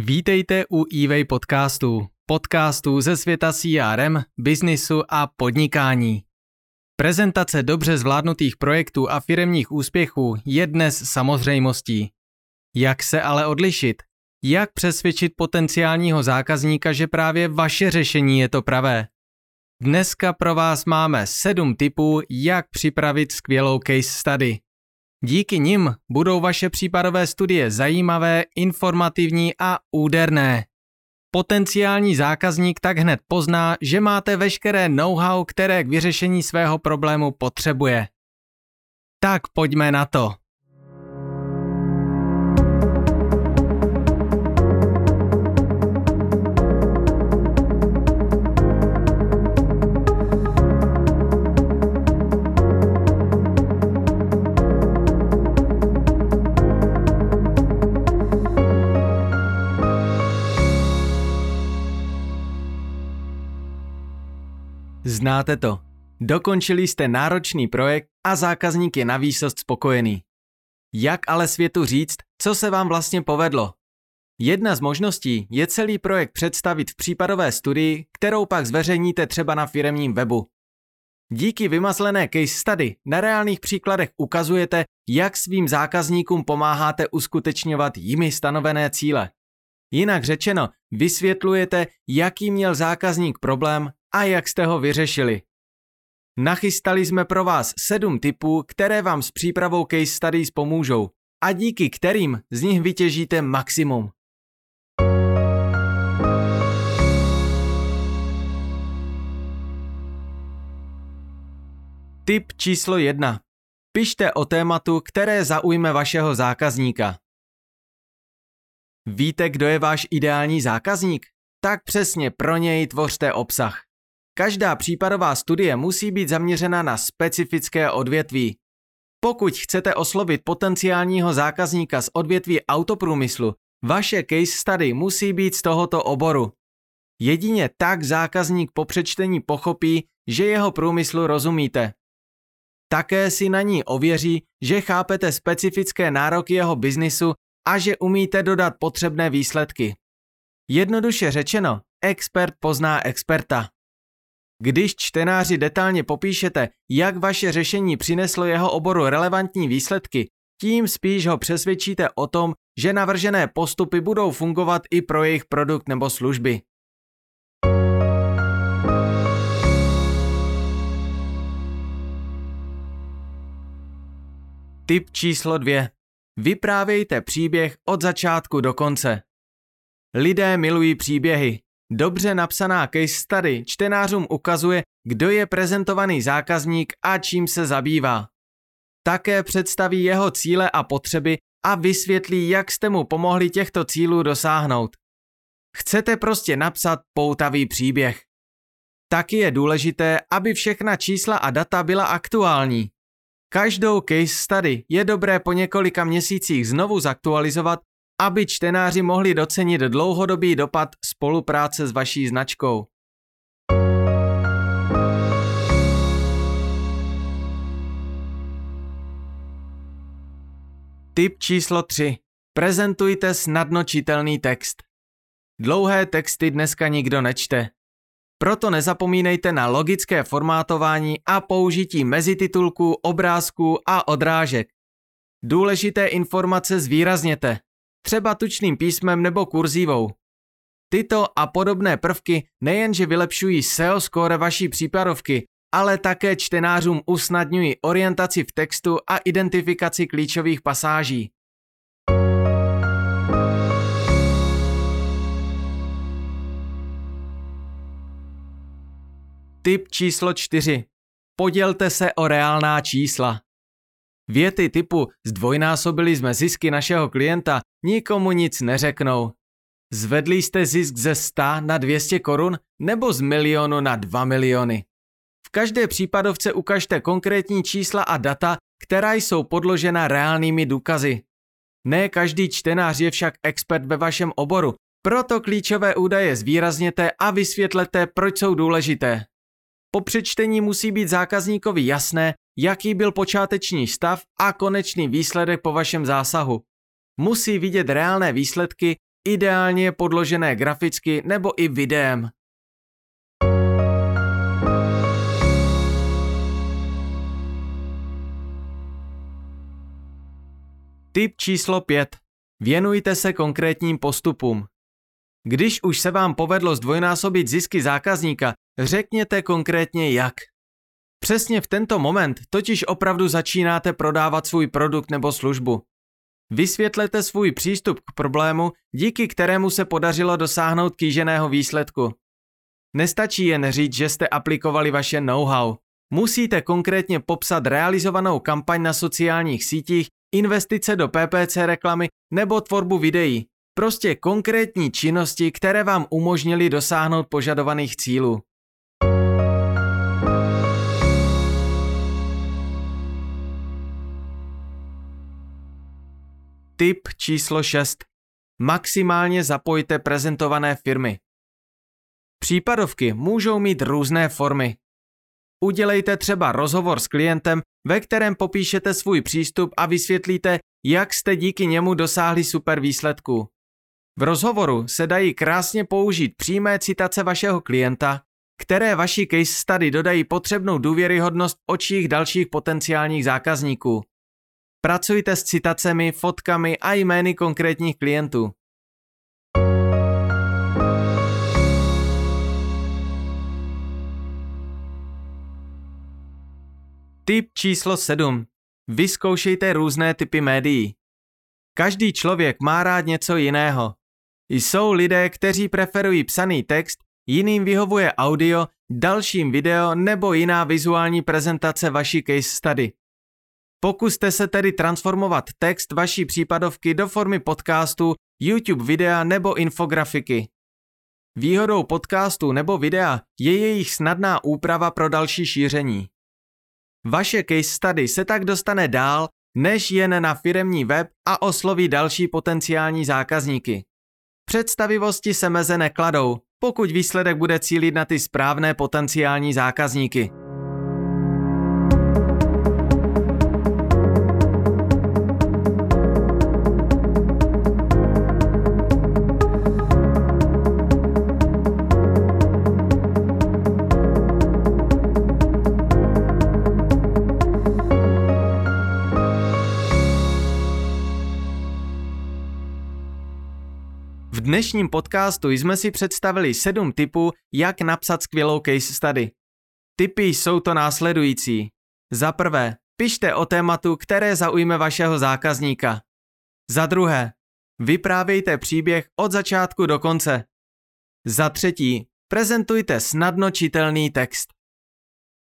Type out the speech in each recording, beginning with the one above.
Vítejte u eWay podcastu, podcastu ze světa CRM, biznisu a podnikání. Prezentace dobře zvládnutých projektů a firemních úspěchů je dnes samozřejmostí. Jak se ale odlišit? Jak přesvědčit potenciálního zákazníka, že právě vaše řešení je to pravé? Dneska pro vás máme sedm tipů, jak připravit skvělou case study. Díky nim budou vaše případové studie zajímavé, informativní a úderné. Potenciální zákazník tak hned pozná, že máte veškeré know-how, které k vyřešení svého problému potřebuje. Tak pojďme na to. Znáte to. Dokončili jste náročný projekt a zákazník je na výsost spokojený. Jak ale světu říct, co se vám vlastně povedlo? Jedna z možností je celý projekt představit v případové studii, kterou pak zveřejníte třeba na firemním webu. Díky vymazlené case study na reálných příkladech ukazujete, jak svým zákazníkům pomáháte uskutečňovat jimi stanovené cíle. Jinak řečeno, vysvětlujete, jaký měl zákazník problém a jak jste ho vyřešili. Nachystali jsme pro vás sedm typů, které vám s přípravou case studies pomůžou a díky kterým z nich vytěžíte maximum. Tip číslo jedna. Pište o tématu, které zaujme vašeho zákazníka. Víte, kdo je váš ideální zákazník? Tak přesně pro něj tvořte obsah. Každá případová studie musí být zaměřena na specifické odvětví. Pokud chcete oslovit potenciálního zákazníka z odvětví autoprůmyslu, vaše case study musí být z tohoto oboru. Jedině tak zákazník po přečtení pochopí, že jeho průmyslu rozumíte. Také si na ní ověří, že chápete specifické nároky jeho biznisu a že umíte dodat potřebné výsledky. Jednoduše řečeno, expert pozná experta. Když čtenáři detailně popíšete, jak vaše řešení přineslo jeho oboru relevantní výsledky, tím spíš ho přesvědčíte o tom, že navržené postupy budou fungovat i pro jejich produkt nebo služby. Tip číslo dvě. Vyprávějte příběh od začátku do konce. Lidé milují příběhy, Dobře napsaná case study čtenářům ukazuje, kdo je prezentovaný zákazník a čím se zabývá. Také představí jeho cíle a potřeby a vysvětlí, jak jste mu pomohli těchto cílů dosáhnout. Chcete prostě napsat poutavý příběh. Taky je důležité, aby všechna čísla a data byla aktuální. Každou case study je dobré po několika měsících znovu zaktualizovat aby čtenáři mohli docenit dlouhodobý dopad spolupráce s vaší značkou. Tip číslo 3. Prezentujte snadno čitelný text. Dlouhé texty dneska nikdo nečte. Proto nezapomínejte na logické formátování a použití mezititulků, obrázků a odrážek. Důležité informace zvýrazněte třeba tučným písmem nebo kurzívou. Tyto a podobné prvky nejenže vylepšují SEO score vaší případovky, ale také čtenářům usnadňují orientaci v textu a identifikaci klíčových pasáží. Tip číslo 4. Podělte se o reálná čísla. Věty typu zdvojnásobili jsme zisky našeho klienta nikomu nic neřeknou. Zvedli jste zisk ze 100 na 200 korun nebo z milionu na 2 miliony. V každé případovce ukažte konkrétní čísla a data, která jsou podložena reálnými důkazy. Ne každý čtenář je však expert ve vašem oboru, proto klíčové údaje zvýrazněte a vysvětlete, proč jsou důležité. Po přečtení musí být zákazníkovi jasné, jaký byl počáteční stav a konečný výsledek po vašem zásahu. Musí vidět reálné výsledky ideálně podložené graficky nebo i videem. Tip číslo 5. Věnujte se konkrétním postupům. Když už se vám povedlo zdvojnásobit zisky zákazníka, řekněte konkrétně jak. Přesně v tento moment totiž opravdu začínáte prodávat svůj produkt nebo službu. Vysvětlete svůj přístup k problému, díky kterému se podařilo dosáhnout kýženého výsledku. Nestačí jen říct, že jste aplikovali vaše know-how. Musíte konkrétně popsat realizovanou kampaň na sociálních sítích, investice do PPC reklamy nebo tvorbu videí. Prostě konkrétní činnosti, které vám umožnily dosáhnout požadovaných cílů. Tip číslo 6. Maximálně zapojte prezentované firmy. Případovky můžou mít různé formy. Udělejte třeba rozhovor s klientem, ve kterém popíšete svůj přístup a vysvětlíte, jak jste díky němu dosáhli super výsledků. V rozhovoru se dají krásně použít přímé citace vašeho klienta, které vaši case study dodají potřebnou důvěryhodnost očích dalších potenciálních zákazníků. Pracujte s citacemi, fotkami a jmény konkrétních klientů. Tip číslo 7. Vyzkoušejte různé typy médií. Každý člověk má rád něco jiného. Jsou lidé, kteří preferují psaný text, jiným vyhovuje audio, dalším video nebo jiná vizuální prezentace vaší case study. Pokuste se tedy transformovat text vaší případovky do formy podcastu, YouTube videa nebo infografiky. Výhodou podcastu nebo videa je jejich snadná úprava pro další šíření. Vaše case study se tak dostane dál, než jen na firemní web a osloví další potenciální zákazníky. Představivosti se meze nekladou, pokud výsledek bude cílit na ty správné potenciální zákazníky. V dnešním podcastu jsme si představili sedm typů, jak napsat skvělou case study. Typy jsou to následující. Za prvé, pište o tématu, které zaujme vašeho zákazníka. Za druhé, vyprávějte příběh od začátku do konce. Za třetí, prezentujte snadno čitelný text.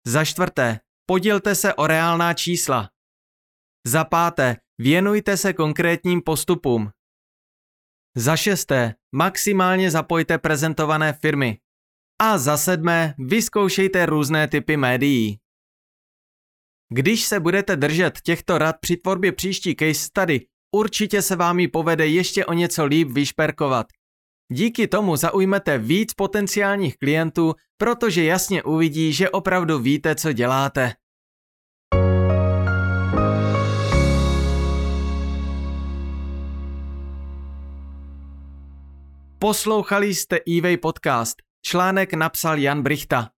Za čtvrté, podělte se o reálná čísla. Za páté, věnujte se konkrétním postupům. Za šesté, maximálně zapojte prezentované firmy. A za sedmé, vyzkoušejte různé typy médií. Když se budete držet těchto rad při tvorbě příští case study, určitě se vám ji povede ještě o něco líp vyšperkovat. Díky tomu zaujmete víc potenciálních klientů, protože jasně uvidí, že opravdu víte, co děláte. Poslouchali jste eWay podcast. Článek napsal Jan Brichta.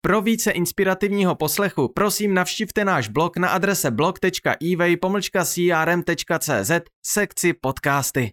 Pro více inspirativního poslechu prosím navštivte náš blog na adrese blog.eway-crm.cz sekci podcasty.